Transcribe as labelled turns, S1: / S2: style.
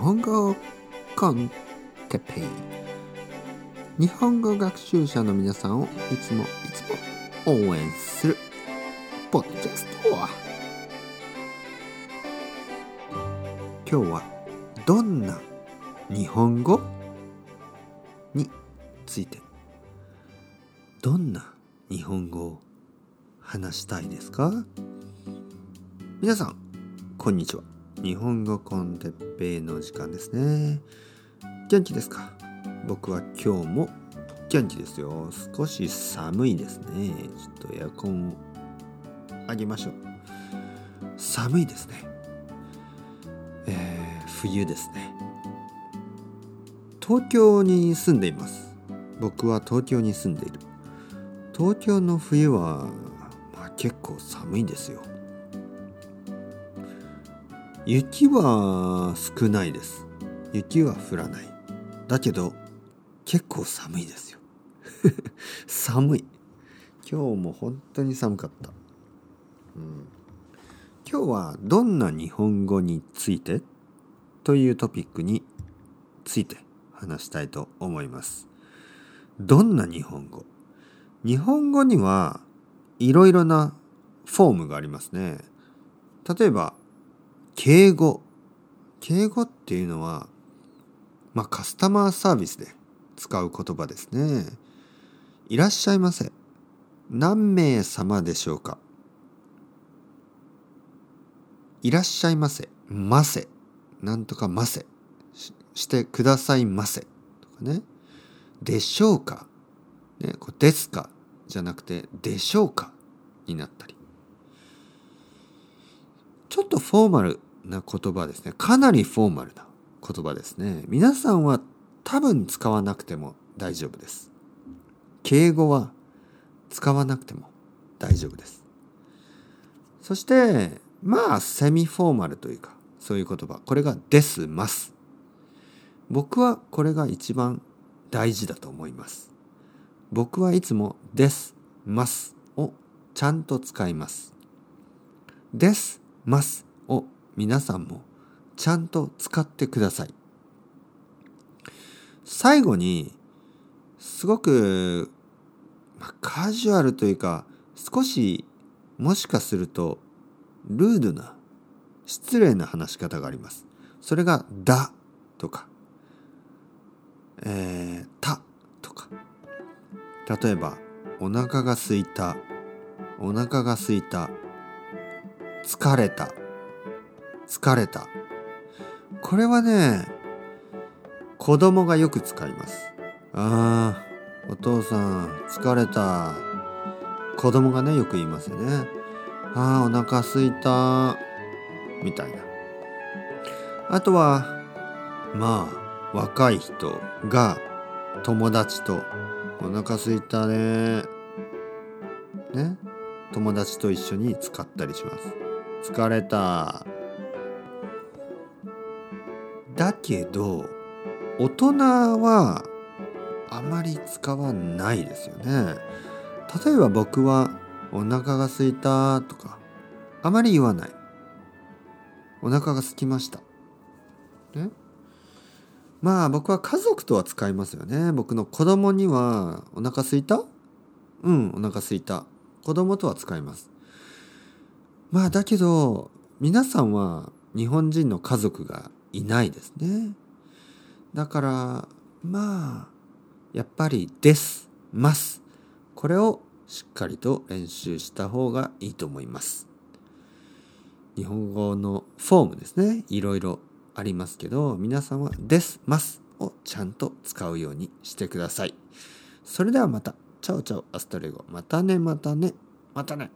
S1: 本語コンテペイ。日本語学習者の皆さんをいつもいつも応援するポッドキャスト今日はどんな日本語についてどんな日本語を話したいですか？皆さんこんにちは。日本語コンテッペイの時間ですね。元気ですか？僕は今日も元気ですよ。少し寒いですね。ちょっとエアコンをあげましょう。寒いですね。えー、冬ですね。東京に住んでいます。僕は東京に住んでいる。東京の冬は、まあ、結構寒いですよ。雪は少ないです。雪は降らない。だけど結構寒いですよ。寒い。今日も本当に寒かった、うん、今日はどんな日本語について？というトピックについて話したいと思います。どんな日本語？日本語にはいろいろなフォームがありますね。例えば敬語。敬語っていうのはまあカスタマーサービスで使う言葉ですね。いらっしゃいませ。何名様でしょうか。いらっしゃいませ。ませ。なんとかませ。してくださいませ。とかね。でしょうか、ね、こうですか。じゃなくてでしょうか。になったり。ちょっとフォーマルな言葉ですね。かなりフォーマルな言葉ですね。皆さんは多分使わなくても大丈夫です。敬語は使わなくても大丈夫です。そして、まあ、セミフォーマルというか、そういう言葉。これがです、ます。僕はこれが一番大事だと思います。僕はいつもです、ますをちゃんと使います。です、ますを皆さんもちゃんと使ってください。最後にすごく、まあ、カジュアルというか少しもしかするとルードな失礼な話し方があります。それが「だ」とか「えー、た」とか例えば「お腹がすいた」「お腹がすいた」「疲れた」疲れた。これはね、子供がよく使います。ああ、お父さん、疲れた。子供がね、よく言いますよね。ああ、お腹すいた。みたいな。あとは、まあ、若い人が友達とお腹すいたね。ね？友達と一緒に使ったりします。疲れた。だけど大人はあまり使わないですよね。例えば僕はお腹が空いたとかあまり言わない。お腹が空きました。ね？まあ僕は家族とは使いますよね。僕の子供にはお腹空いた？うん、お腹空いた。子供とは使います。まあだけど皆さんは日本人の家族がいないですね。だからまあやっぱり「です」「ます」これをしっかりと練習した方がいいと思います。日本語のフォームですねいろいろありますけど皆さんは「です」「ます」をちゃんと使うようにしてください。それではまた。チャオチャオアストレゴ。またねまたねまたね。